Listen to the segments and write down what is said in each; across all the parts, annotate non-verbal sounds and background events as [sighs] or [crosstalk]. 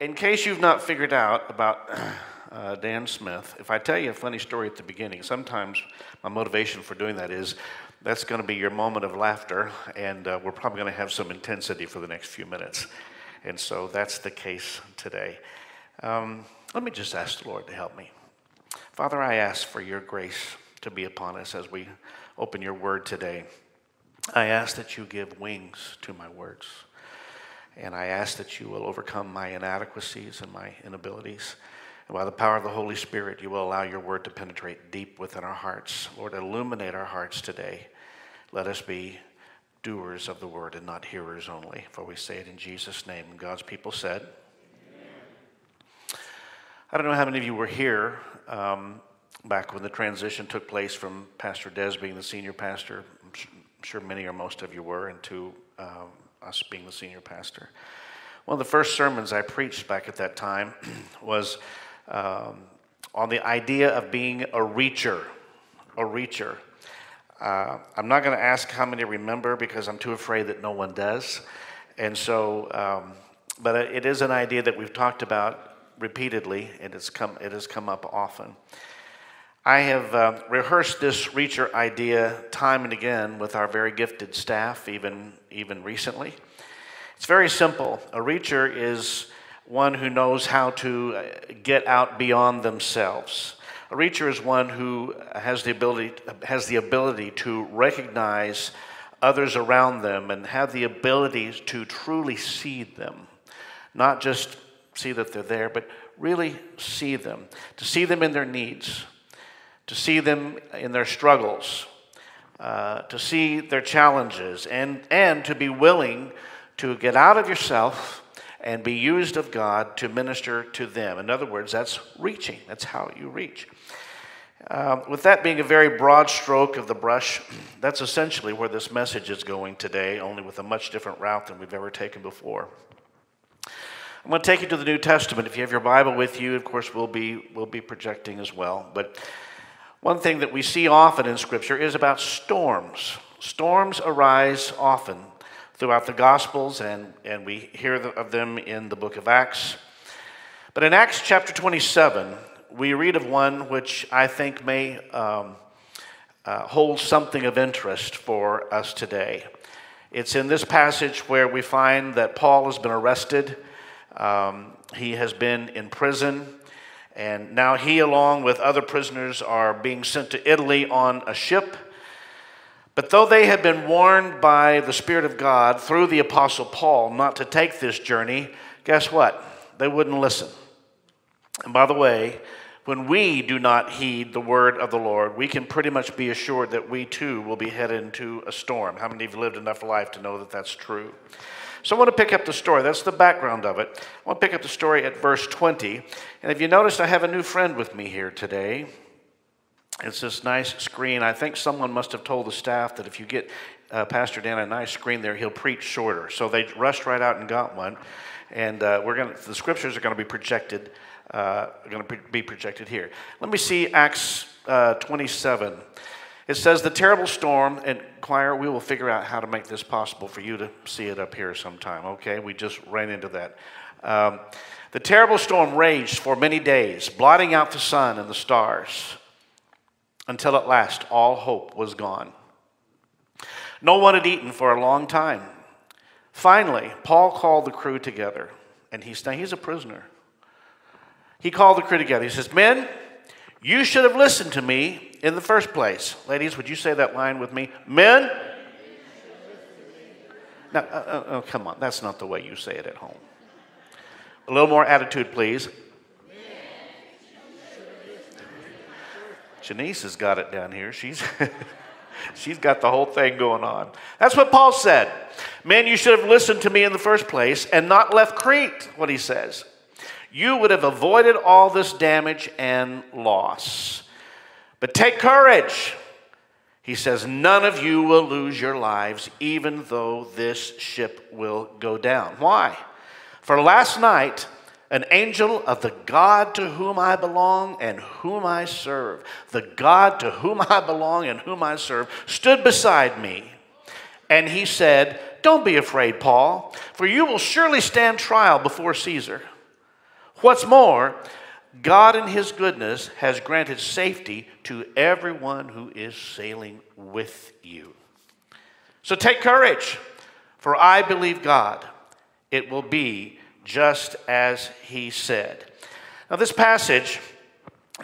in case you've not figured out about [clears throat] uh, Dan Smith, if I tell you a funny story at the beginning, sometimes my motivation for doing that is that's going to be your moment of laughter, and uh, we're probably going to have some intensity for the next few minutes. And so that's the case today. Um, let me just ask the Lord to help me. Father, I ask for your grace to be upon us as we open your word today. I ask that you give wings to my words. And I ask that you will overcome my inadequacies and my inabilities. And by the power of the Holy Spirit, you will allow your word to penetrate deep within our hearts. Lord, illuminate our hearts today. Let us be doers of the word and not hearers only. For we say it in Jesus' name. And God's people said, Amen. I don't know how many of you were here um, back when the transition took place from Pastor Des being the senior pastor. I'm sure many or most of you were, and to um, us being the senior pastor. One of the first sermons I preached back at that time [clears throat] was um, on the idea of being a reacher. A reacher. Uh, I'm not going to ask how many remember because I'm too afraid that no one does. And so, um, but it is an idea that we've talked about repeatedly, and it's come, it has come up often. I have uh, rehearsed this reacher idea time and again with our very gifted staff, even, even recently. It's very simple. A reacher is one who knows how to uh, get out beyond themselves. A reacher is one who has the ability, has the ability to recognize others around them and have the ability to truly see them. Not just see that they're there, but really see them, to see them in their needs to see them in their struggles, uh, to see their challenges, and, and to be willing to get out of yourself and be used of God to minister to them. In other words, that's reaching, that's how you reach. Uh, with that being a very broad stroke of the brush, [clears throat] that's essentially where this message is going today, only with a much different route than we've ever taken before. I'm going to take you to the New Testament. If you have your Bible with you, of course, we'll be, we'll be projecting as well. But one thing that we see often in Scripture is about storms. Storms arise often throughout the Gospels, and, and we hear of them in the book of Acts. But in Acts chapter 27, we read of one which I think may um, uh, hold something of interest for us today. It's in this passage where we find that Paul has been arrested, um, he has been in prison. And now he, along with other prisoners, are being sent to Italy on a ship. But though they had been warned by the Spirit of God through the Apostle Paul not to take this journey, guess what? They wouldn't listen. And by the way, when we do not heed the word of the Lord, we can pretty much be assured that we too will be headed into a storm. How many of you lived enough life to know that that's true? So I want to pick up the story. That's the background of it. I want to pick up the story at verse 20. And if you notice, I have a new friend with me here today. It's this nice screen. I think someone must have told the staff that if you get uh, Pastor Dan a nice screen there, he'll preach shorter. So they rushed right out and got one. And uh, we're going the scriptures are going to be projected, uh, going to be projected here. Let me see Acts uh, 27. It says, The terrible storm, and choir, we will figure out how to make this possible for you to see it up here sometime, okay? We just ran into that. Um, the terrible storm raged for many days, blotting out the sun and the stars, until at last all hope was gone. No one had eaten for a long time. Finally, Paul called the crew together, and he's, now he's a prisoner. He called the crew together. He says, Men, you should have listened to me in the first place. Ladies, would you say that line with me? Men? Now, uh, uh, oh, come on, that's not the way you say it at home. A little more attitude, please. Janice has got it down here. She's, [laughs] she's got the whole thing going on. That's what Paul said. Men, you should have listened to me in the first place and not left Crete, what he says. You would have avoided all this damage and loss. But take courage. He says, None of you will lose your lives, even though this ship will go down. Why? For last night, an angel of the God to whom I belong and whom I serve, the God to whom I belong and whom I serve, stood beside me. And he said, Don't be afraid, Paul, for you will surely stand trial before Caesar. What's more, God in His goodness has granted safety to everyone who is sailing with you. So take courage, for I believe God. It will be just as He said. Now, this passage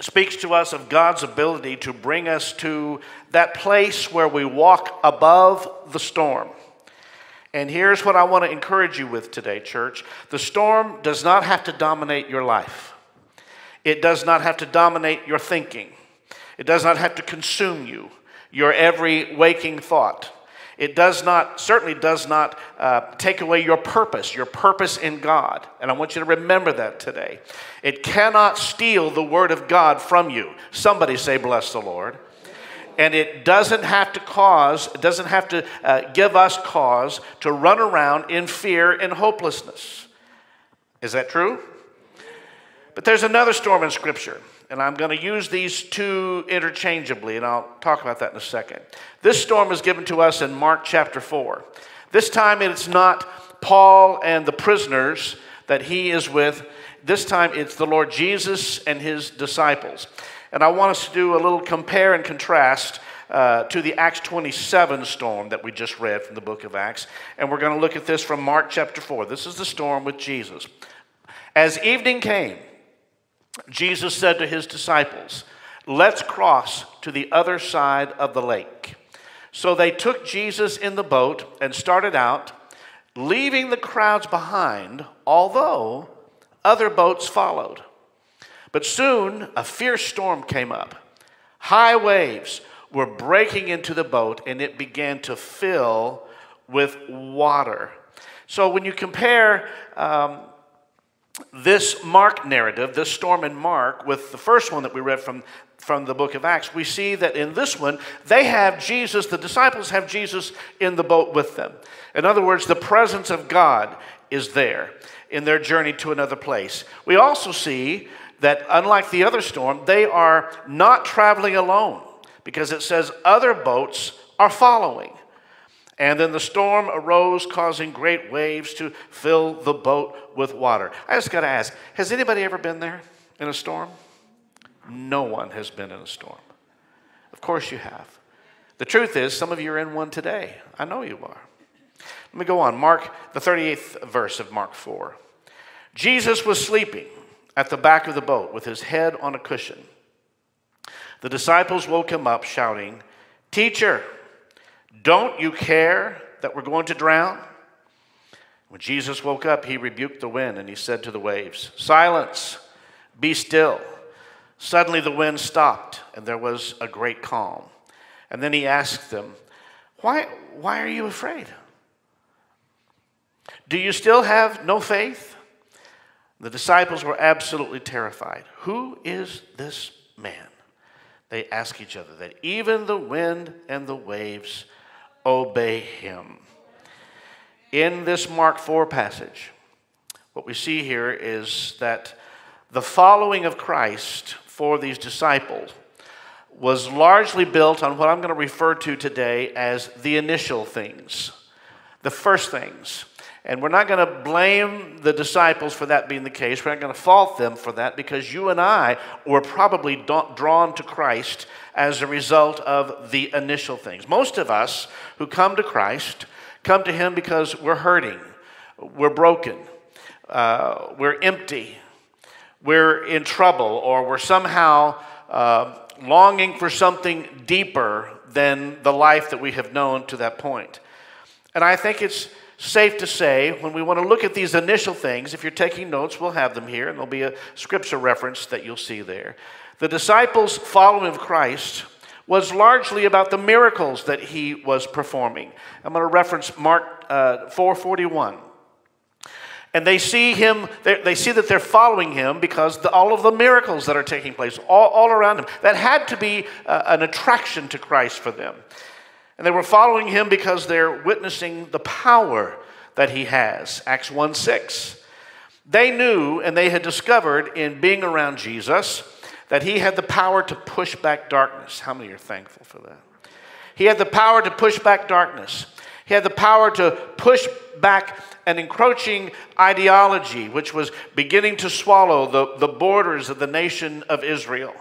speaks to us of God's ability to bring us to that place where we walk above the storm. And here's what I want to encourage you with today, church. The storm does not have to dominate your life. It does not have to dominate your thinking. It does not have to consume you, your every waking thought. It does not, certainly does not uh, take away your purpose, your purpose in God. And I want you to remember that today. It cannot steal the word of God from you. Somebody say, Bless the Lord. And it doesn't have to cause, it doesn't have to uh, give us cause to run around in fear and hopelessness. Is that true? But there's another storm in Scripture, and I'm going to use these two interchangeably, and I'll talk about that in a second. This storm is given to us in Mark chapter 4. This time it's not Paul and the prisoners that he is with, this time it's the Lord Jesus and his disciples. And I want us to do a little compare and contrast uh, to the Acts 27 storm that we just read from the book of Acts. And we're going to look at this from Mark chapter 4. This is the storm with Jesus. As evening came, Jesus said to his disciples, Let's cross to the other side of the lake. So they took Jesus in the boat and started out, leaving the crowds behind, although other boats followed. But soon a fierce storm came up. High waves were breaking into the boat, and it began to fill with water. So when you compare um, this Mark narrative, this storm in Mark, with the first one that we read from, from the book of Acts, we see that in this one, they have Jesus, the disciples have Jesus in the boat with them. In other words, the presence of God is there in their journey to another place. We also see that, unlike the other storm, they are not traveling alone because it says other boats are following. And then the storm arose, causing great waves to fill the boat with water. I just got to ask has anybody ever been there in a storm? No one has been in a storm. Of course you have. The truth is, some of you are in one today. I know you are. Let me go on. Mark, the 38th verse of Mark 4. Jesus was sleeping at the back of the boat with his head on a cushion. The disciples woke him up, shouting, Teacher, don't you care that we're going to drown? When Jesus woke up, he rebuked the wind and he said to the waves, Silence, be still. Suddenly the wind stopped and there was a great calm. And then he asked them, Why, why are you afraid? Do you still have no faith? The disciples were absolutely terrified. Who is this man? They ask each other that even the wind and the waves obey him. In this Mark 4 passage, what we see here is that the following of Christ for these disciples was largely built on what I'm going to refer to today as the initial things, the first things. And we're not going to blame the disciples for that being the case. We're not going to fault them for that because you and I were probably drawn to Christ as a result of the initial things. Most of us who come to Christ come to Him because we're hurting, we're broken, uh, we're empty, we're in trouble, or we're somehow uh, longing for something deeper than the life that we have known to that point. And I think it's safe to say, when we want to look at these initial things, if you're taking notes, we'll have them here, and there'll be a scripture reference that you'll see there. The disciples' following of Christ was largely about the miracles that he was performing. I'm going to reference Mark uh, 441. And they see him, they see that they're following him because the, all of the miracles that are taking place all, all around him. That had to be uh, an attraction to Christ for them. And they were following him because they're witnessing the power that he has. Acts 1 6. They knew and they had discovered in being around Jesus that he had the power to push back darkness. How many are thankful for that? He had the power to push back darkness. He had the power to push back an encroaching ideology which was beginning to swallow the, the borders of the nation of Israel.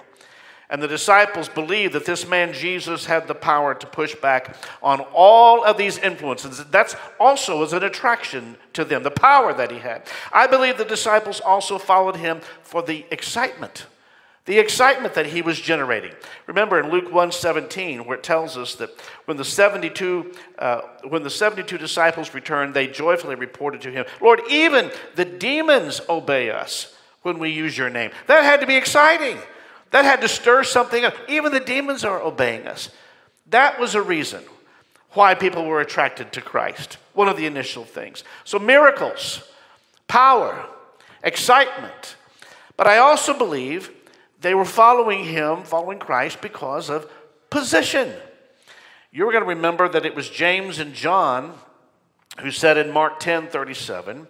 And the disciples believed that this man Jesus had the power to push back on all of these influences. That's also was an attraction to them, the power that he had. I believe the disciples also followed him for the excitement the excitement that he was generating. Remember in Luke 1:17, where it tells us that when the 72 uh, when the 72 disciples returned, they joyfully reported to him, "Lord, even the demons obey us when we use your name." That had to be exciting. That had to stir something up. Even the demons are obeying us. That was a reason why people were attracted to Christ. One of the initial things. So miracles, power, excitement. But I also believe they were following him, following Christ, because of position. You're going to remember that it was James and John who said in Mark 10 37,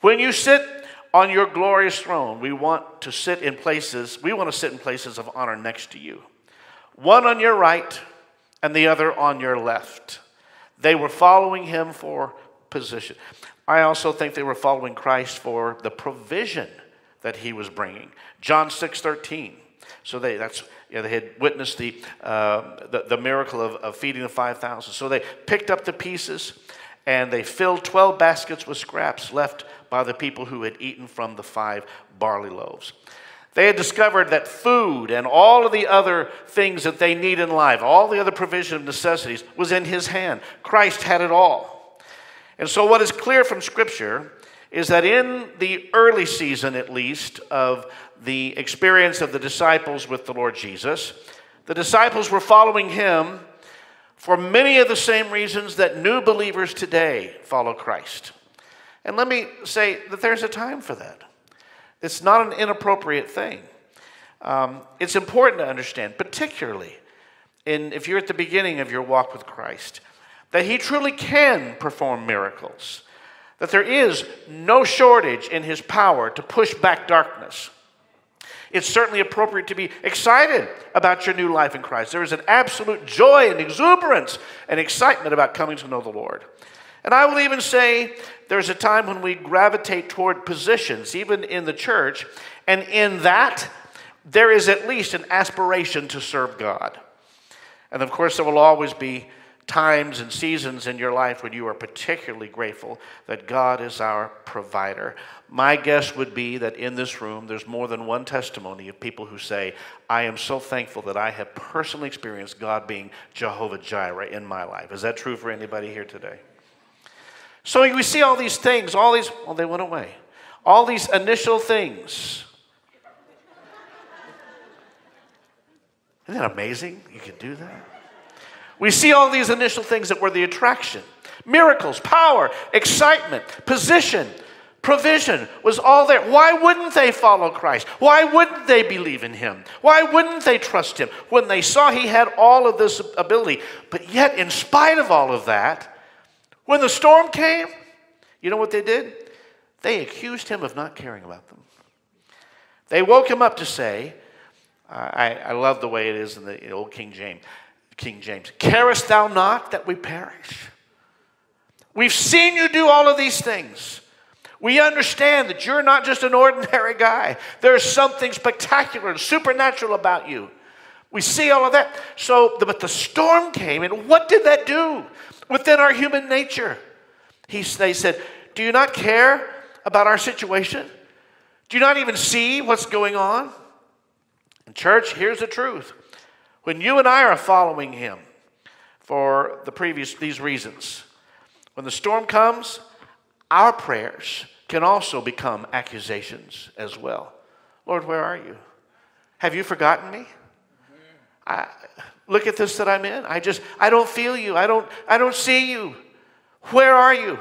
When you sit on your glorious throne, we want to sit in places, we want to sit in places of honor next to you. One on your right and the other on your left. They were following him for position. I also think they were following Christ for the provision that he was bringing. John 6 13. So they, that's, you know, they had witnessed the, uh, the, the, miracle of, of feeding the 5,000. So they picked up the pieces and they filled 12 baskets with scraps left by the people who had eaten from the five barley loaves. They had discovered that food and all of the other things that they need in life, all the other provision of necessities, was in his hand. Christ had it all. And so, what is clear from Scripture is that in the early season, at least, of the experience of the disciples with the Lord Jesus, the disciples were following him for many of the same reasons that new believers today follow Christ. And let me say that there's a time for that. It's not an inappropriate thing. Um, it's important to understand, particularly in, if you're at the beginning of your walk with Christ, that He truly can perform miracles that there is no shortage in his power to push back darkness. It's certainly appropriate to be excited about your new life in Christ. There is an absolute joy and exuberance and excitement about coming to know the Lord. And I will even say there's a time when we gravitate toward positions, even in the church, and in that, there is at least an aspiration to serve God. And of course, there will always be times and seasons in your life when you are particularly grateful that God is our provider. My guess would be that in this room there's more than one testimony of people who say, I am so thankful that I have personally experienced God being Jehovah Jireh in my life. Is that true for anybody here today? So we see all these things, all these, well, they went away. All these initial things. Isn't that amazing? You can do that. We see all these initial things that were the attraction miracles, power, excitement, position, provision was all there. Why wouldn't they follow Christ? Why wouldn't they believe in Him? Why wouldn't they trust Him when they saw He had all of this ability? But yet, in spite of all of that, when the storm came, you know what they did? They accused Him of not caring about them. They woke Him up to say, I, I love the way it is in the old King James. King James. Carest thou not that we perish? We've seen you do all of these things. We understand that you're not just an ordinary guy. There's something spectacular and supernatural about you. We see all of that. So, but the storm came, and what did that do within our human nature? He, they said, Do you not care about our situation? Do you not even see what's going on? And church, here's the truth when you and I are following him for the previous these reasons, when the storm comes, our prayers can also become accusations as well. Lord, where are you? Have you forgotten me? I, look at this that I'm in. I just I don't feel you. I don't I don't see you. Where are you?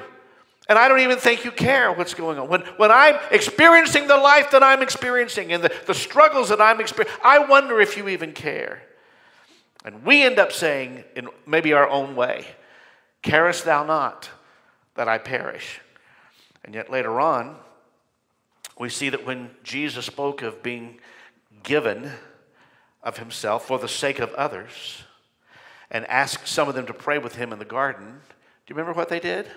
And I don't even think you care what's going on. When, when I'm experiencing the life that I'm experiencing and the, the struggles that I'm experiencing, I wonder if you even care. And we end up saying, in maybe our own way, Carest thou not that I perish? And yet later on, we see that when Jesus spoke of being given of himself for the sake of others and asked some of them to pray with him in the garden, do you remember what they did?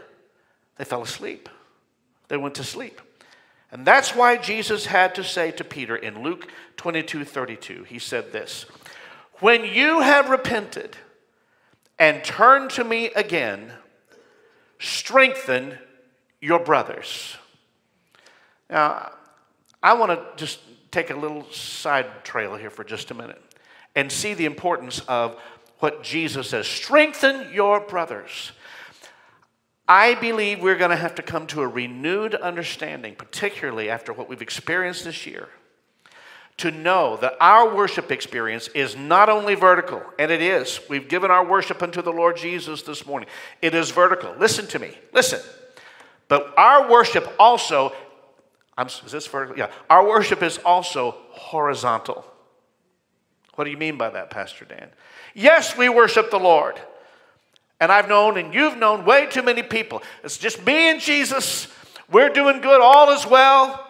They fell asleep. They went to sleep. And that's why Jesus had to say to Peter in Luke 22 32, he said this When you have repented and turned to me again, strengthen your brothers. Now, I want to just take a little side trail here for just a minute and see the importance of what Jesus says strengthen your brothers. I believe we're going to have to come to a renewed understanding, particularly after what we've experienced this year, to know that our worship experience is not only vertical, and it is. We've given our worship unto the Lord Jesus this morning. It is vertical. Listen to me. Listen. But our worship also, I'm, is this vertical? Yeah. Our worship is also horizontal. What do you mean by that, Pastor Dan? Yes, we worship the Lord. And I've known, and you've known way too many people. It's just me and Jesus. We're doing good, all is well.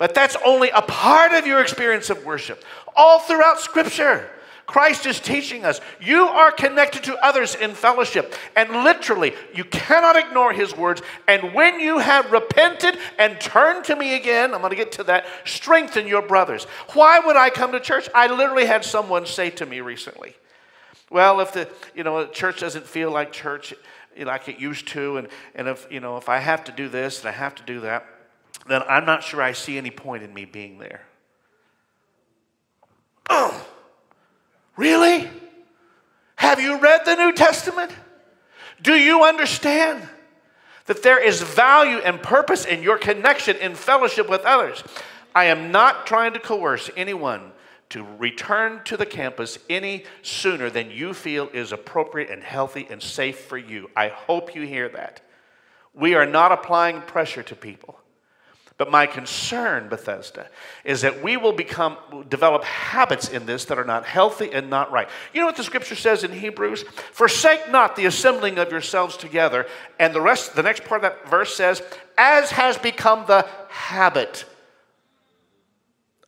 But that's only a part of your experience of worship. All throughout Scripture, Christ is teaching us you are connected to others in fellowship. And literally, you cannot ignore his words. And when you have repented and turned to me again, I'm going to get to that, strengthen your brothers. Why would I come to church? I literally had someone say to me recently, well, if the you know church doesn't feel like church like it used to, and, and if you know if I have to do this and I have to do that, then I'm not sure I see any point in me being there. Oh, really? Have you read the New Testament? Do you understand that there is value and purpose in your connection in fellowship with others? I am not trying to coerce anyone to return to the campus any sooner than you feel is appropriate and healthy and safe for you. I hope you hear that. We are not applying pressure to people. But my concern, Bethesda, is that we will become develop habits in this that are not healthy and not right. You know what the scripture says in Hebrews? Forsake not the assembling of yourselves together. And the rest, the next part of that verse says, as has become the habit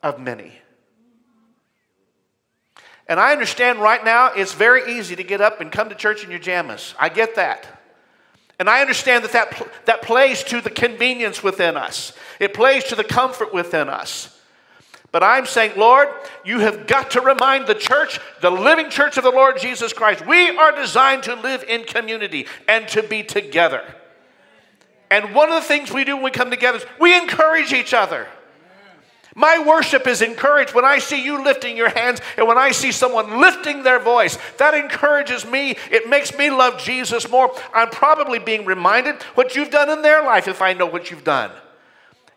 of many. And I understand right now it's very easy to get up and come to church in your jammies. I get that. And I understand that that, that plays to the convenience within us, it plays to the comfort within us. But I'm saying, Lord, you have got to remind the church, the living church of the Lord Jesus Christ, we are designed to live in community and to be together. And one of the things we do when we come together is we encourage each other. My worship is encouraged when I see you lifting your hands and when I see someone lifting their voice. That encourages me. It makes me love Jesus more. I'm probably being reminded what you've done in their life if I know what you've done.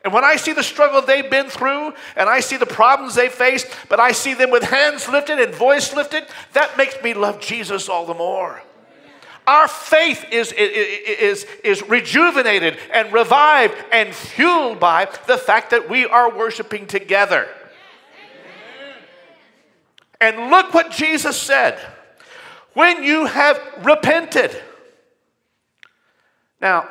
And when I see the struggle they've been through and I see the problems they faced, but I see them with hands lifted and voice lifted, that makes me love Jesus all the more. Our faith is, is, is rejuvenated and revived and fueled by the fact that we are worshiping together. And look what Jesus said when you have repented. Now,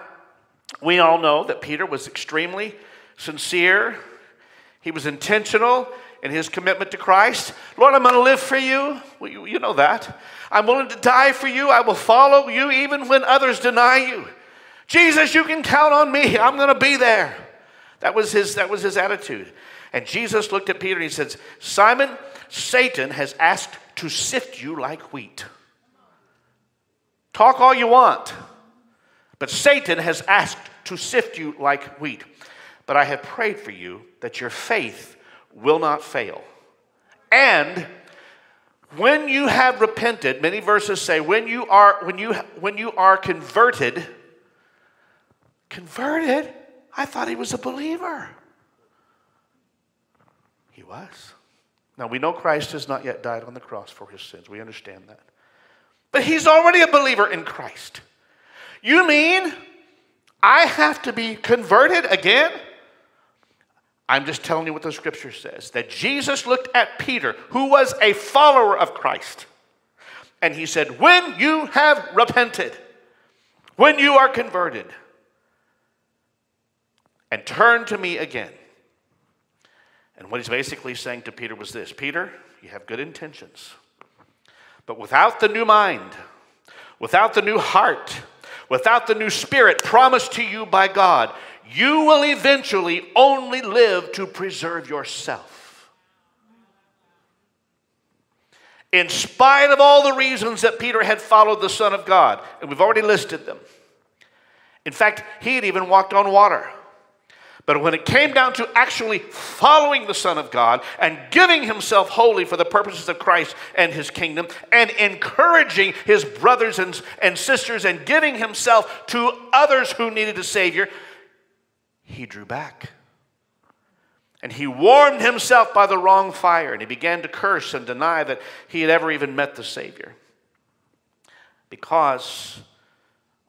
we all know that Peter was extremely sincere, he was intentional in his commitment to Christ. Lord, I'm going to live for you. Well, you, you know that. I'm willing to die for you. I will follow you even when others deny you. Jesus, you can count on me. I'm going to be there. That was his, that was his attitude. And Jesus looked at Peter and he says, Simon, Satan has asked to sift you like wheat. Talk all you want, but Satan has asked to sift you like wheat. But I have prayed for you that your faith will not fail. And when you have repented, many verses say, when you are, when you, when you are converted, converted? I thought he was a believer. He was. Now we know Christ has not yet died on the cross for his sins. We understand that. But he's already a believer in Christ. You mean I have to be converted again? I'm just telling you what the scripture says that Jesus looked at Peter, who was a follower of Christ, and he said, When you have repented, when you are converted, and turn to me again. And what he's basically saying to Peter was this Peter, you have good intentions, but without the new mind, without the new heart, without the new spirit promised to you by God, you will eventually only live to preserve yourself. In spite of all the reasons that Peter had followed the Son of God, and we've already listed them. In fact, he had even walked on water. But when it came down to actually following the Son of God and giving himself wholly for the purposes of Christ and his kingdom and encouraging his brothers and, and sisters and giving himself to others who needed a Savior, he drew back. And he warmed himself by the wrong fire and he began to curse and deny that he had ever even met the Savior. Because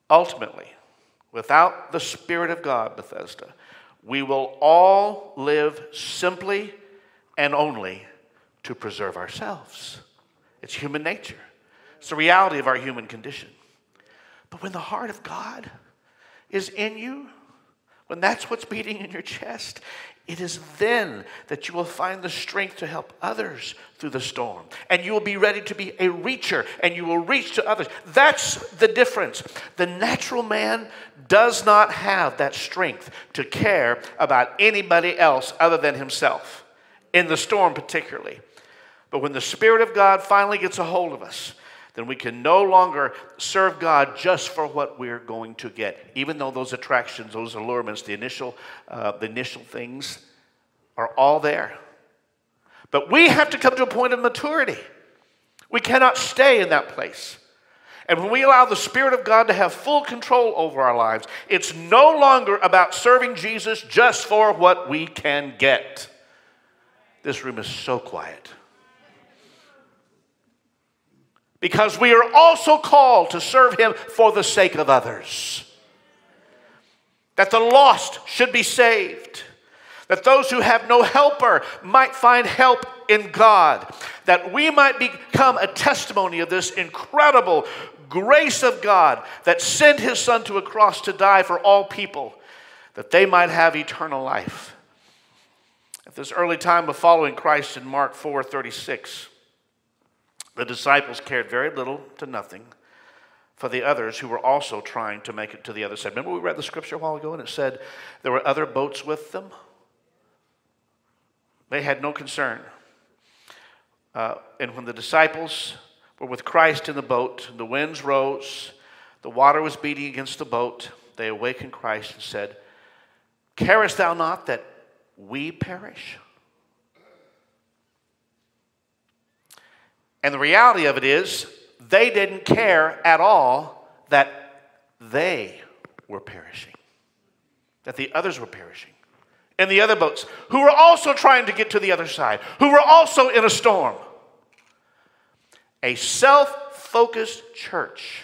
ultimately, without the Spirit of God, Bethesda, we will all live simply and only to preserve ourselves. It's human nature, it's the reality of our human condition. But when the heart of God is in you, when that's what's beating in your chest, it is then that you will find the strength to help others through the storm. And you will be ready to be a reacher and you will reach to others. That's the difference. The natural man does not have that strength to care about anybody else other than himself, in the storm particularly. But when the Spirit of God finally gets a hold of us, then we can no longer serve God just for what we're going to get. Even though those attractions, those allurements, the initial, uh, the initial things are all there. But we have to come to a point of maturity. We cannot stay in that place. And when we allow the Spirit of God to have full control over our lives, it's no longer about serving Jesus just for what we can get. This room is so quiet because we are also called to serve Him for the sake of others. That the lost should be saved, that those who have no helper might find help in God, that we might become a testimony of this incredible grace of God that sent His Son to a cross to die for all people, that they might have eternal life. At this early time of following Christ in Mark 4 36, the disciples cared very little to nothing for the others who were also trying to make it to the other side. Remember, we read the scripture a while ago and it said there were other boats with them? They had no concern. Uh, and when the disciples were with Christ in the boat, the winds rose, the water was beating against the boat, they awakened Christ and said, Carest thou not that we perish? And the reality of it is, they didn't care at all that they were perishing, that the others were perishing. And the other boats, who were also trying to get to the other side, who were also in a storm. A self focused church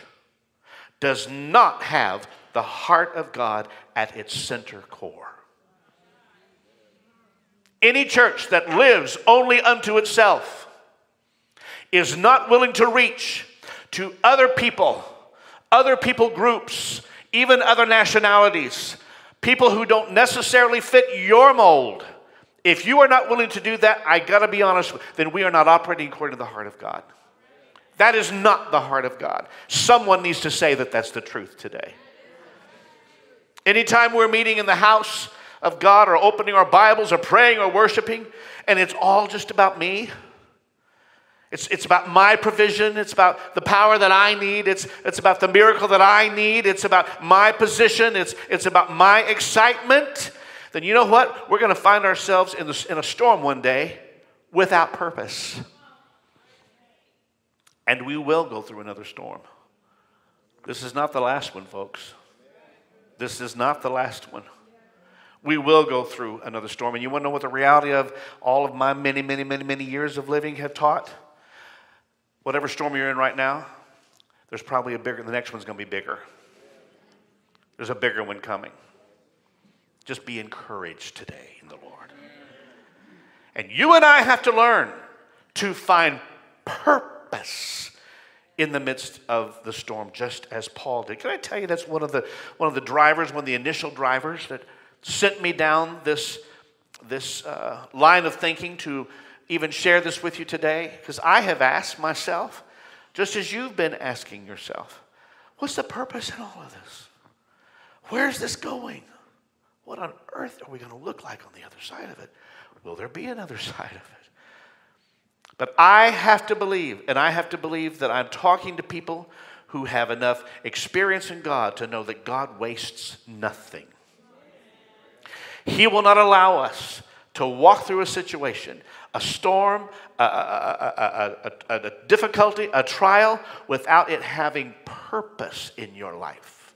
does not have the heart of God at its center core. Any church that lives only unto itself, is not willing to reach to other people, other people groups, even other nationalities, people who don't necessarily fit your mold. If you are not willing to do that, I gotta be honest, then we are not operating according to the heart of God. That is not the heart of God. Someone needs to say that that's the truth today. Anytime we're meeting in the house of God or opening our Bibles or praying or worshiping, and it's all just about me, it's, it's about my provision. It's about the power that I need. It's, it's about the miracle that I need. It's about my position. It's, it's about my excitement. Then you know what? We're going to find ourselves in, the, in a storm one day without purpose. And we will go through another storm. This is not the last one, folks. This is not the last one. We will go through another storm. And you want to know what the reality of all of my many, many, many, many years of living have taught? Whatever storm you're in right now, there's probably a bigger, the next one's going to be bigger. There's a bigger one coming. Just be encouraged today in the Lord. And you and I have to learn to find purpose in the midst of the storm, just as Paul did. Can I tell you that's one of the one of the drivers, one of the initial drivers that sent me down this this uh, line of thinking to even share this with you today because I have asked myself, just as you've been asking yourself, What's the purpose in all of this? Where's this going? What on earth are we going to look like on the other side of it? Will there be another [laughs] side of it? But I have to believe, and I have to believe that I'm talking to people who have enough experience in God to know that God wastes nothing. He will not allow us to walk through a situation, a storm, a, a, a, a, difficulty, a trial, without it having purpose in your life.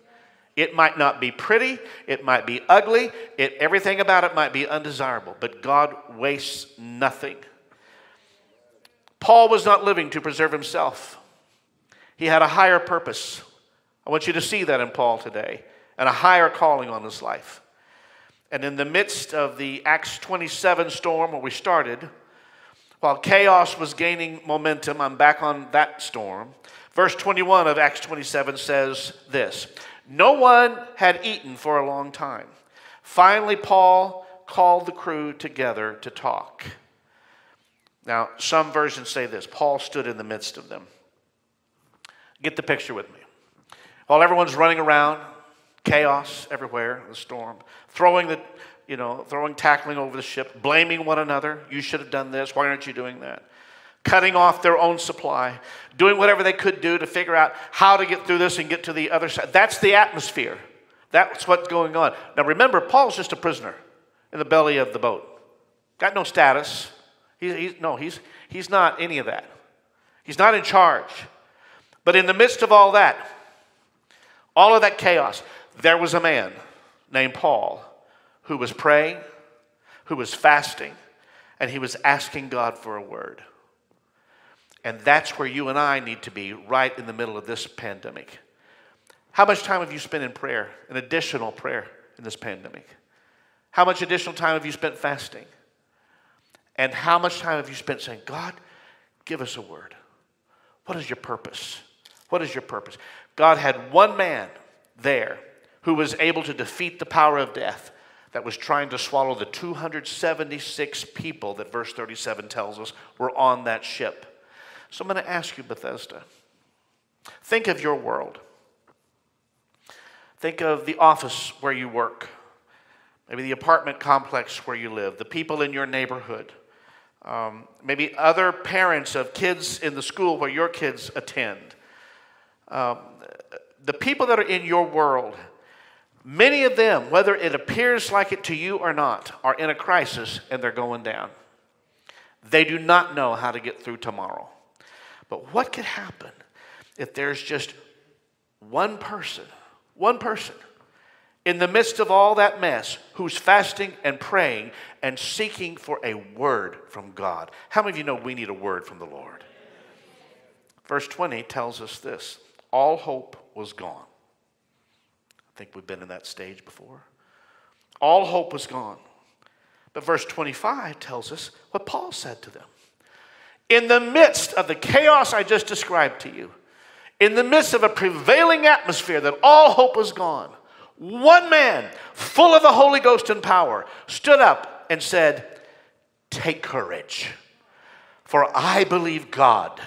It might not be pretty, it might be ugly, it, everything about it might be undesirable, but God wastes nothing. Paul was not living to preserve himself, he had a higher purpose. I want you to see that in Paul today, and a higher calling on his life. And in the midst of the Acts 27 storm where we started, while chaos was gaining momentum, I'm back on that storm. Verse 21 of Acts 27 says this No one had eaten for a long time. Finally, Paul called the crew together to talk. Now, some versions say this Paul stood in the midst of them. Get the picture with me. While everyone's running around, chaos everywhere, the storm, throwing the, you know, throwing tackling over the ship, blaming one another. You should have done this. Why aren't you doing that? Cutting off their own supply, doing whatever they could do to figure out how to get through this and get to the other side. That's the atmosphere. That's what's going on. Now remember, Paul's just a prisoner in the belly of the boat. Got no status. He's, he's, no, he's, he's not any of that. He's not in charge. But in the midst of all that, all of that chaos, there was a man named Paul who was praying, who was fasting, and he was asking God for a word. And that's where you and I need to be right in the middle of this pandemic. How much time have you spent in prayer, an additional prayer in this pandemic? How much additional time have you spent fasting? And how much time have you spent saying, God, give us a word? What is your purpose? What is your purpose? God had one man there who was able to defeat the power of death that was trying to swallow the 276 people that verse 37 tells us were on that ship. So I'm going to ask you, Bethesda, think of your world. Think of the office where you work, maybe the apartment complex where you live, the people in your neighborhood, um, maybe other parents of kids in the school where your kids attend. Um, the people that are in your world, many of them, whether it appears like it to you or not, are in a crisis and they're going down. They do not know how to get through tomorrow. But what could happen if there's just one person, one person, in the midst of all that mess who's fasting and praying and seeking for a word from God? How many of you know we need a word from the Lord? Verse 20 tells us this all hope was gone. I think we've been in that stage before. All hope was gone. But verse 25 tells us what Paul said to them. In the midst of the chaos I just described to you, in the midst of a prevailing atmosphere that all hope was gone, one man, full of the Holy Ghost and power, stood up and said, Take courage, for I believe God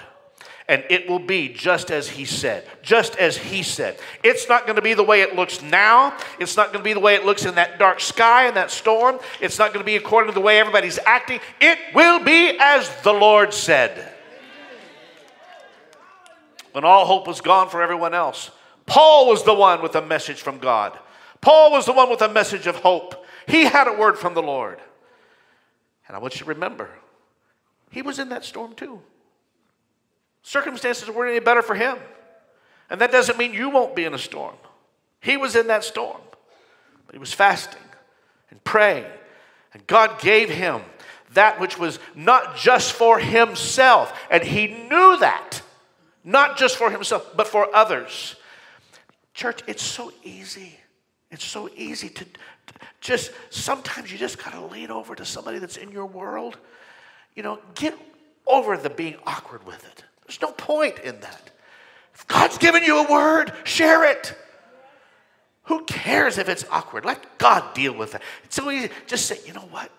and it will be just as he said. Just as he said. It's not going to be the way it looks now. It's not going to be the way it looks in that dark sky and that storm. It's not going to be according to the way everybody's acting. It will be as the Lord said. When all hope was gone for everyone else, Paul was the one with a message from God. Paul was the one with a message of hope. He had a word from the Lord. And I want you to remember, he was in that storm too. Circumstances weren't any better for him. And that doesn't mean you won't be in a storm. He was in that storm, but he was fasting and praying. And God gave him that which was not just for himself. And he knew that. Not just for himself, but for others. Church, it's so easy. It's so easy to just, sometimes you just got to lean over to somebody that's in your world. You know, get over the being awkward with it. There's no point in that. If God's given you a word, share it. Who cares if it's awkward? Let God deal with it. It's so easy. Just say, you know what?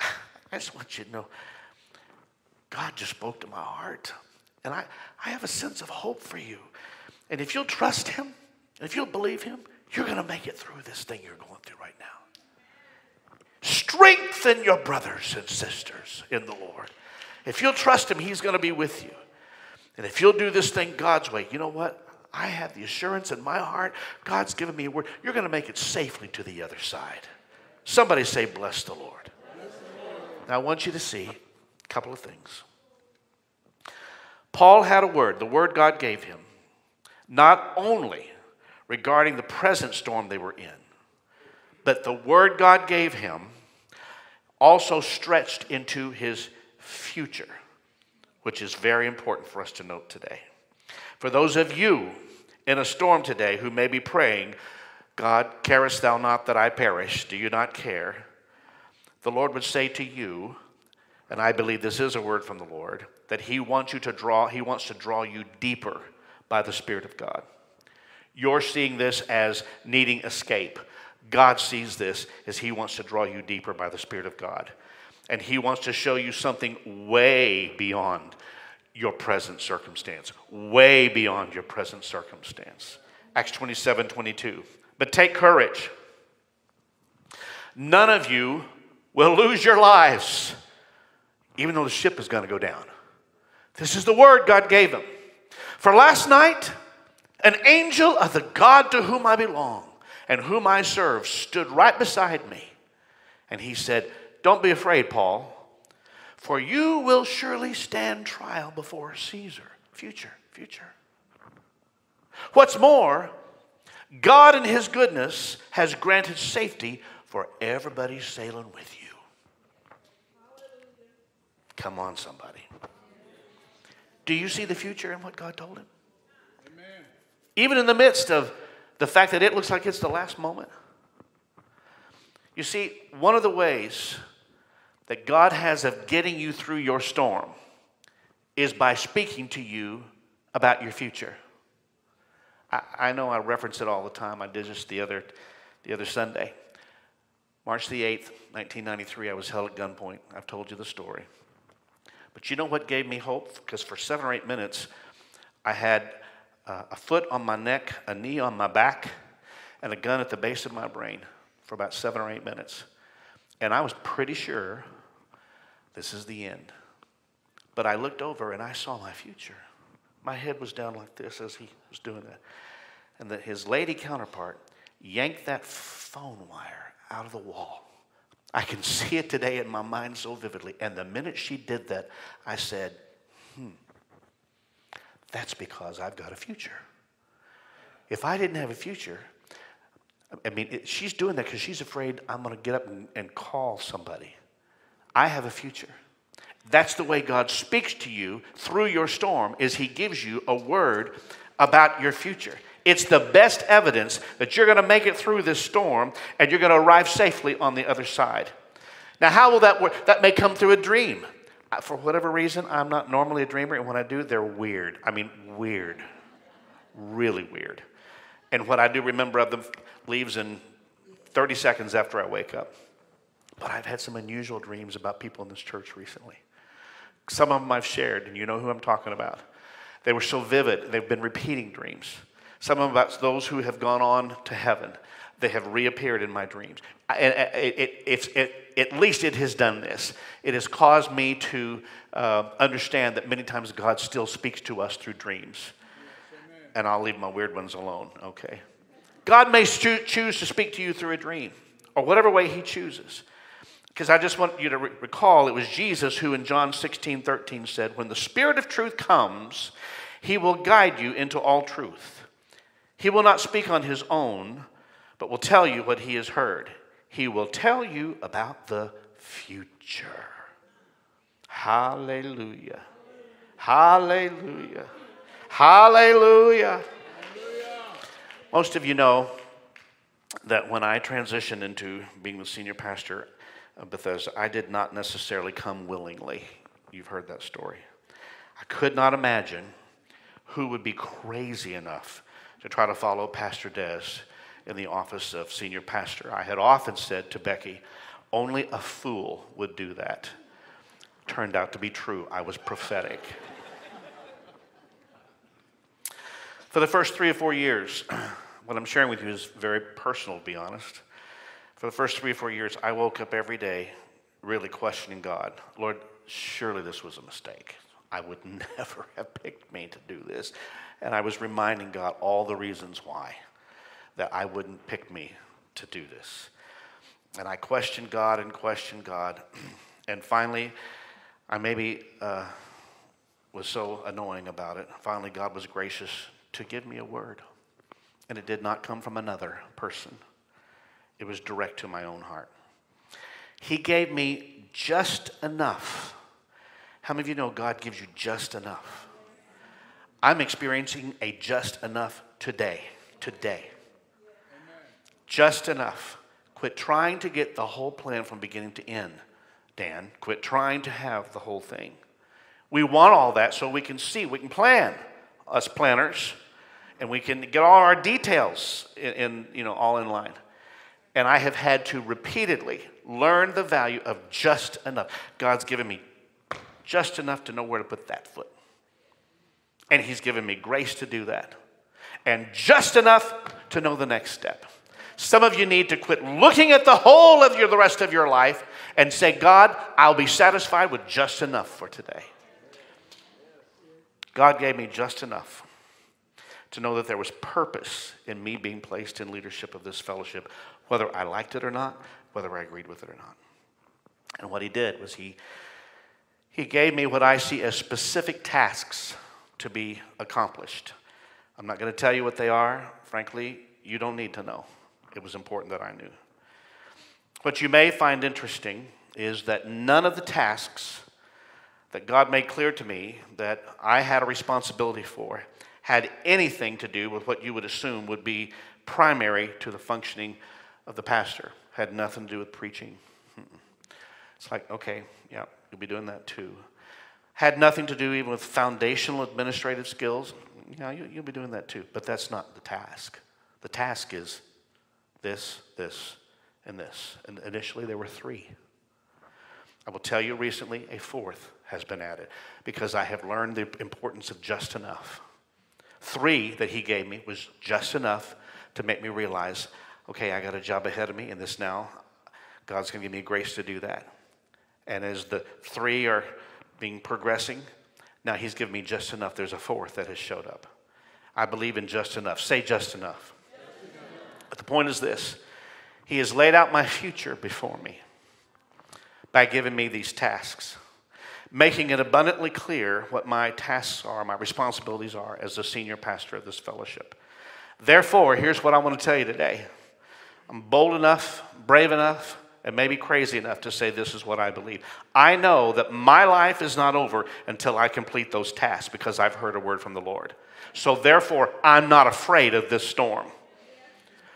[sighs] I just want you to know God just spoke to my heart. And I, I have a sense of hope for you. And if you'll trust Him, if you'll believe Him, you're going to make it through this thing you're going through right now. Strengthen your brothers and sisters in the Lord. If you'll trust Him, He's going to be with you. And if you'll do this thing God's way, you know what? I have the assurance in my heart, God's given me a word. You're going to make it safely to the other side. Somebody say, Bless the Lord. Now, I want you to see a couple of things. Paul had a word, the word God gave him, not only regarding the present storm they were in, but the word God gave him also stretched into his future, which is very important for us to note today. For those of you in a storm today who may be praying, God, carest thou not that I perish? Do you not care? The Lord would say to you, and I believe this is a word from the Lord, that He wants you to draw, He wants to draw you deeper by the Spirit of God. You're seeing this as needing escape. God sees this as He wants to draw you deeper by the Spirit of God. And He wants to show you something way beyond your present circumstance, way beyond your present circumstance. Acts 27 22. But take courage. None of you will lose your lives, even though the ship is going to go down. This is the word God gave him. For last night, an angel of the God to whom I belong and whom I serve stood right beside me. And he said, Don't be afraid, Paul, for you will surely stand trial before Caesar. Future, future. What's more, God in His goodness has granted safety for everybody sailing with you. Come on, somebody. Do you see the future in what God told him? Amen. Even in the midst of the fact that it looks like it's the last moment. You see, one of the ways that God has of getting you through your storm is by speaking to you about your future. I, I know I reference it all the time. I did just the other, the other Sunday. March the 8th, 1993, I was held at gunpoint. I've told you the story. But you know what gave me hope? Because for seven or eight minutes, I had uh, a foot on my neck, a knee on my back, and a gun at the base of my brain for about seven or eight minutes. And I was pretty sure this is the end. But I looked over and I saw my future. My head was down like this as he was doing that. And that his lady counterpart yanked that phone wire out of the wall. I can see it today in my mind so vividly. And the minute she did that, I said, hmm, that's because I've got a future. If I didn't have a future, I mean, it, she's doing that because she's afraid I'm going to get up and, and call somebody. I have a future. That's the way God speaks to you through your storm is he gives you a word about your future. It's the best evidence that you're going to make it through this storm and you're going to arrive safely on the other side. Now, how will that work? That may come through a dream. For whatever reason, I'm not normally a dreamer, and when I do, they're weird. I mean, weird. Really weird. And what I do remember of them leaves in 30 seconds after I wake up. But I've had some unusual dreams about people in this church recently. Some of them I've shared, and you know who I'm talking about. They were so vivid, they've been repeating dreams. Some of them about those who have gone on to heaven. They have reappeared in my dreams. It, it, it, at least it has done this. It has caused me to uh, understand that many times God still speaks to us through dreams. And I'll leave my weird ones alone, okay? God may choose to speak to you through a dream or whatever way He chooses. Because I just want you to re- recall it was Jesus who in John 16 13 said, When the Spirit of truth comes, he will guide you into all truth. He will not speak on his own, but will tell you what he has heard. He will tell you about the future. Hallelujah. Hallelujah. Hallelujah. Most of you know that when I transitioned into being the senior pastor, Bethesda, I did not necessarily come willingly. You've heard that story. I could not imagine who would be crazy enough to try to follow Pastor Des in the office of senior pastor. I had often said to Becky, only a fool would do that. Turned out to be true. I was prophetic. For the first three or four years, [clears throat] what I'm sharing with you is very personal, to be honest. For the first three or four years, I woke up every day really questioning God. Lord, surely this was a mistake. I would [laughs] never have picked me to do this. And I was reminding God all the reasons why that I wouldn't pick me to do this. And I questioned God and questioned God. [clears throat] and finally, I maybe uh, was so annoying about it. Finally, God was gracious to give me a word. And it did not come from another person, it was direct to my own heart. He gave me just enough. How many of you know God gives you just enough? I'm experiencing a just enough today. Today. Just enough. Quit trying to get the whole plan from beginning to end, Dan. Quit trying to have the whole thing. We want all that so we can see, we can plan, us planners, and we can get all our details in, in you know, all in line. And I have had to repeatedly learn the value of just enough. God's given me just enough to know where to put that foot. And He's given me grace to do that. And just enough to know the next step. Some of you need to quit looking at the whole of your, the rest of your life and say, God, I'll be satisfied with just enough for today. God gave me just enough to know that there was purpose in me being placed in leadership of this fellowship, whether I liked it or not, whether I agreed with it or not. And what he did was he, he gave me what I see as specific tasks to be accomplished. I'm not going to tell you what they are. Frankly, you don't need to know. It was important that I knew. What you may find interesting is that none of the tasks that God made clear to me that I had a responsibility for had anything to do with what you would assume would be primary to the functioning of the pastor. Had nothing to do with preaching. It's like, okay, yeah, you'll be doing that too. Had nothing to do even with foundational administrative skills. Yeah, you, you'll be doing that too. But that's not the task. The task is this, this, and this. And initially there were three. I will tell you recently, a fourth has been added because I have learned the importance of just enough. Three that he gave me was just enough to make me realize okay, I got a job ahead of me in this now. God's going to give me grace to do that. And as the three are being progressing, now he's given me just enough. There's a fourth that has showed up. I believe in just enough. Say just enough. Just enough. But the point is this He has laid out my future before me by giving me these tasks making it abundantly clear what my tasks are, my responsibilities are as the senior pastor of this fellowship. Therefore, here's what I want to tell you today I'm bold enough, brave enough, and maybe crazy enough to say this is what I believe. I know that my life is not over until I complete those tasks because I've heard a word from the Lord. So, therefore, I'm not afraid of this storm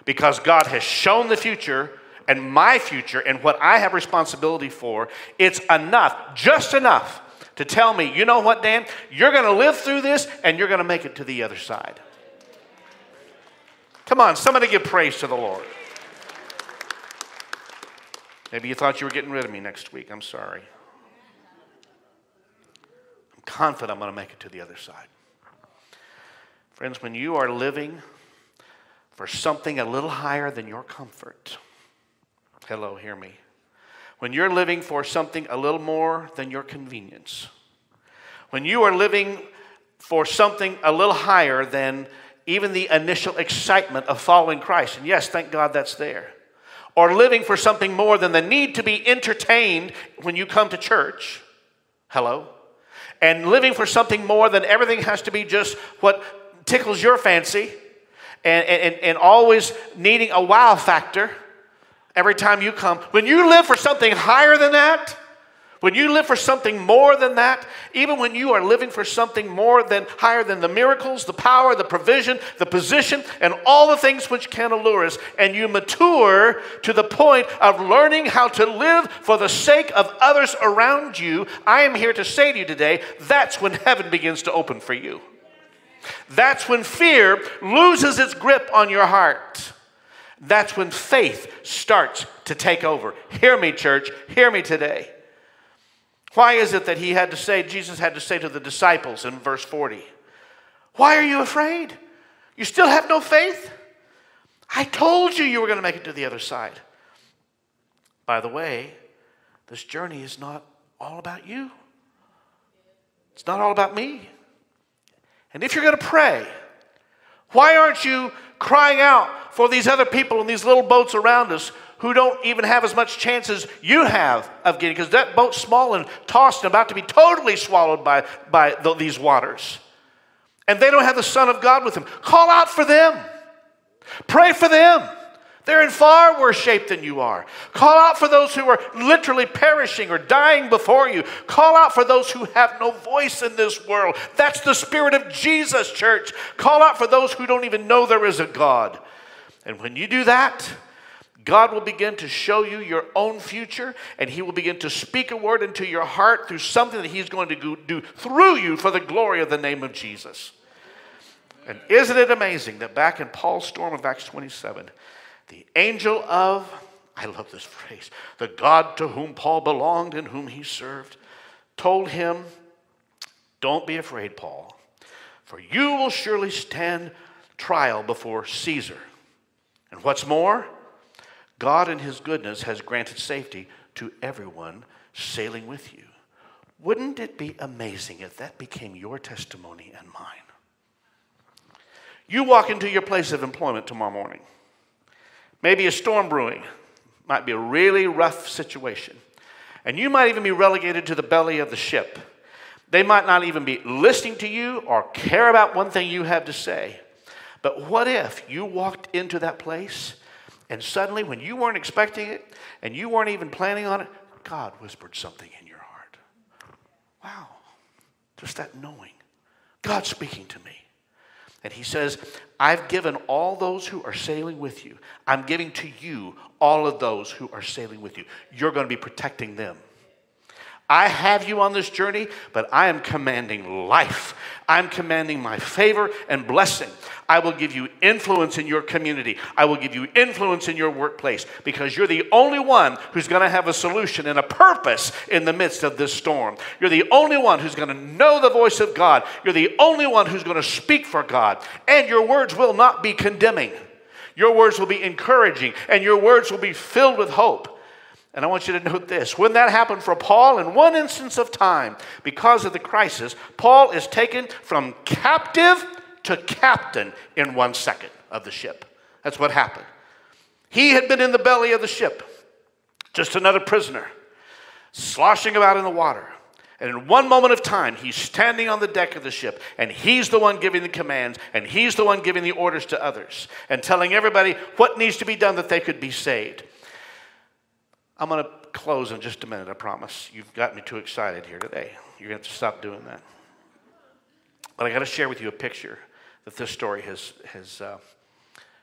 because God has shown the future and my future and what I have responsibility for, it's enough, just enough to tell me, you know what, Dan? You're going to live through this and you're going to make it to the other side. Come on, somebody give praise to the Lord. Maybe you thought you were getting rid of me next week. I'm sorry. I'm confident I'm going to make it to the other side. Friends, when you are living for something a little higher than your comfort, Hello, hear me. When you're living for something a little more than your convenience, when you are living for something a little higher than even the initial excitement of following Christ, and yes, thank God that's there, or living for something more than the need to be entertained when you come to church, hello, and living for something more than everything has to be just what tickles your fancy, and, and, and always needing a wow factor every time you come. When you live for something higher than that, when you live for something more than that, even when you are living for something more than higher than the miracles, the power, the provision, the position, and all the things which can allure us, and you mature to the point of learning how to live for the sake of others around you, I am here to say to you today that's when heaven begins to open for you. That's when fear loses its grip on your heart. That's when faith starts to take over. Hear me, church. Hear me today. Why is it that he had to say, Jesus had to say to the disciples in verse 40, Why are you afraid? You still have no faith? I told you you were going to make it to the other side. By the way, this journey is not all about you, it's not all about me. And if you're going to pray, why aren't you crying out for these other people in these little boats around us who don't even have as much chance as you have of getting? Because that boat's small and tossed and about to be totally swallowed by, by the, these waters. And they don't have the Son of God with them. Call out for them. Pray for them. They're in far worse shape than you are. Call out for those who are literally perishing or dying before you. Call out for those who have no voice in this world. That's the spirit of Jesus, church. Call out for those who don't even know there is a God. And when you do that, God will begin to show you your own future, and He will begin to speak a word into your heart through something that He's going to do through you for the glory of the name of Jesus. And isn't it amazing that back in Paul's storm of Acts 27, the angel of, I love this phrase, the God to whom Paul belonged and whom he served, told him, Don't be afraid, Paul, for you will surely stand trial before Caesar. And what's more, God in his goodness has granted safety to everyone sailing with you. Wouldn't it be amazing if that became your testimony and mine? You walk into your place of employment tomorrow morning. Maybe a storm brewing might be a really rough situation. And you might even be relegated to the belly of the ship. They might not even be listening to you or care about one thing you have to say. But what if you walked into that place and suddenly, when you weren't expecting it and you weren't even planning on it, God whispered something in your heart? Wow, just that knowing. God speaking to me. And he says, I've given all those who are sailing with you, I'm giving to you all of those who are sailing with you. You're going to be protecting them. I have you on this journey, but I am commanding life. I'm commanding my favor and blessing. I will give you influence in your community. I will give you influence in your workplace because you're the only one who's going to have a solution and a purpose in the midst of this storm. You're the only one who's going to know the voice of God. You're the only one who's going to speak for God. And your words will not be condemning, your words will be encouraging, and your words will be filled with hope. And I want you to note this. When that happened for Paul, in one instance of time, because of the crisis, Paul is taken from captive to captain in one second of the ship. That's what happened. He had been in the belly of the ship, just another prisoner, sloshing about in the water. And in one moment of time, he's standing on the deck of the ship, and he's the one giving the commands, and he's the one giving the orders to others, and telling everybody what needs to be done that they could be saved. I'm going to close in just a minute, I promise. You've got me too excited here today. You're going to have to stop doing that. But I got to share with you a picture that this story has, has uh,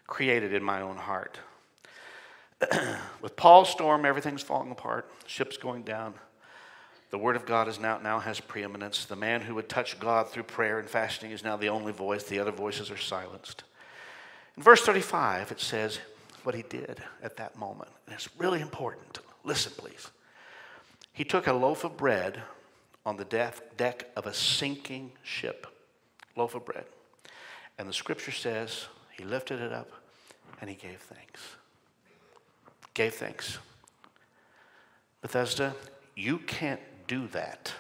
created in my own heart. [clears throat] With Paul's storm, everything's falling apart, ship's going down. The word of God is now, now has preeminence. The man who would touch God through prayer and fasting is now the only voice. The other voices are silenced. In verse 35, it says what he did at that moment. And it's really important. Listen, please. He took a loaf of bread on the deck of a sinking ship, loaf of bread. And the scripture says he lifted it up and he gave thanks. Gave thanks. Bethesda, you can't do that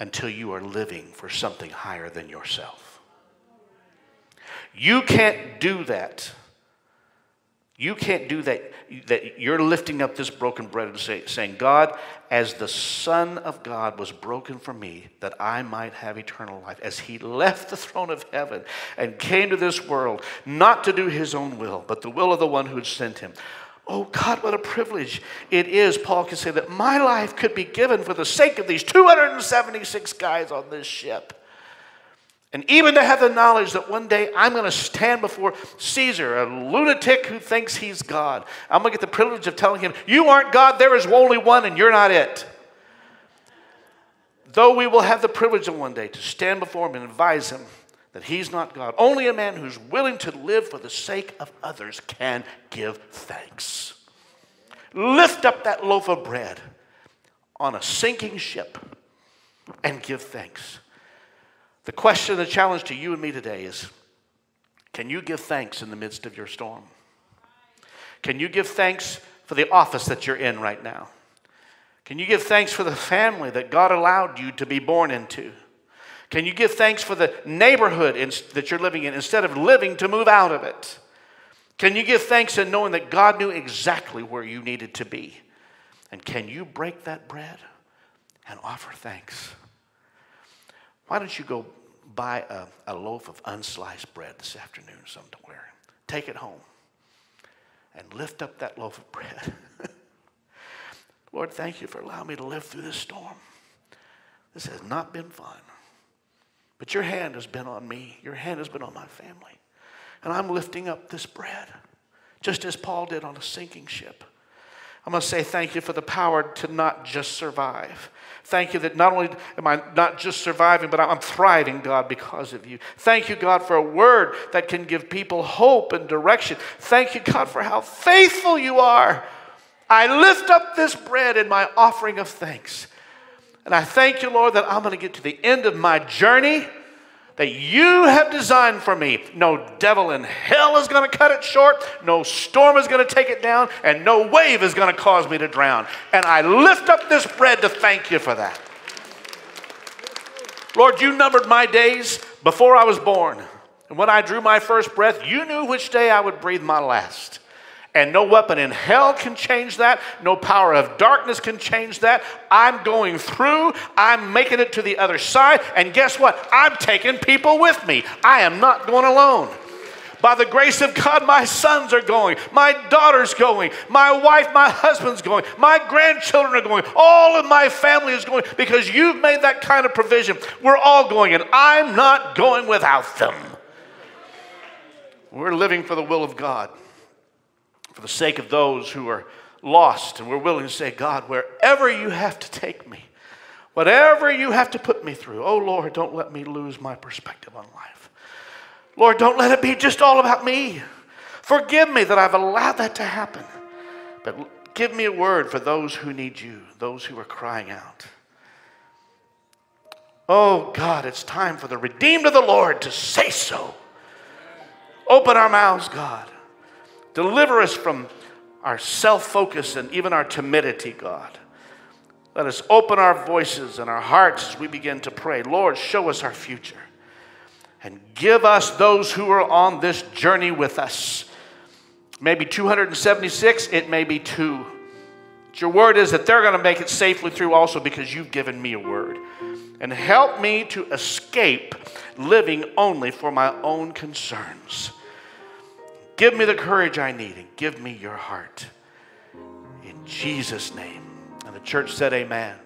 until you are living for something higher than yourself. You can't do that you can't do that. That you're lifting up this broken bread and say, saying, God, as the Son of God was broken for me, that I might have eternal life. As he left the throne of heaven and came to this world, not to do his own will, but the will of the one who had sent him. Oh God, what a privilege it is, Paul can say, that my life could be given for the sake of these 276 guys on this ship. And even to have the knowledge that one day I'm going to stand before Caesar, a lunatic who thinks he's God. I'm going to get the privilege of telling him, You aren't God, there is only one, and you're not it. Though we will have the privilege of one day to stand before him and advise him that he's not God, only a man who's willing to live for the sake of others can give thanks. Lift up that loaf of bread on a sinking ship and give thanks. The question, the challenge to you and me today is Can you give thanks in the midst of your storm? Can you give thanks for the office that you're in right now? Can you give thanks for the family that God allowed you to be born into? Can you give thanks for the neighborhood in, that you're living in instead of living to move out of it? Can you give thanks in knowing that God knew exactly where you needed to be? And can you break that bread and offer thanks? Why don't you go buy a, a loaf of unsliced bread this afternoon somewhere? Take it home and lift up that loaf of [laughs] bread. Lord, thank you for allowing me to live through this storm. This has not been fun. But your hand has been on me, your hand has been on my family. And I'm lifting up this bread, just as Paul did on a sinking ship. I'm going to say thank you for the power to not just survive. Thank you that not only am I not just surviving, but I'm thriving, God, because of you. Thank you, God, for a word that can give people hope and direction. Thank you, God, for how faithful you are. I lift up this bread in my offering of thanks. And I thank you, Lord, that I'm going to get to the end of my journey that you have designed for me. No devil in hell is going to cut it short, no storm is going to take it down, and no wave is going to cause me to drown. And I lift up this bread to thank you for that. Lord, you numbered my days before I was born. And when I drew my first breath, you knew which day I would breathe my last. And no weapon in hell can change that. No power of darkness can change that. I'm going through. I'm making it to the other side. And guess what? I'm taking people with me. I am not going alone. By the grace of God, my sons are going, my daughter's going, my wife, my husband's going, my grandchildren are going, all of my family is going because you've made that kind of provision. We're all going, and I'm not going without them. We're living for the will of God for the sake of those who are lost, and we're willing to say, God, wherever you have to take me, whatever you have to put me through, oh Lord, don't let me lose my perspective on life. Lord, don't let it be just all about me. Forgive me that I've allowed that to happen. But give me a word for those who need you, those who are crying out. Oh God, it's time for the redeemed of the Lord to say so. Open our mouths, God. Deliver us from our self focus and even our timidity, God. Let us open our voices and our hearts as we begin to pray. Lord, show us our future and give us those who are on this journey with us. Maybe 276, it may be two. But your word is that they're going to make it safely through also because you've given me a word. And help me to escape living only for my own concerns. Give me the courage I need and give me your heart. In Jesus' name. And the church said, Amen.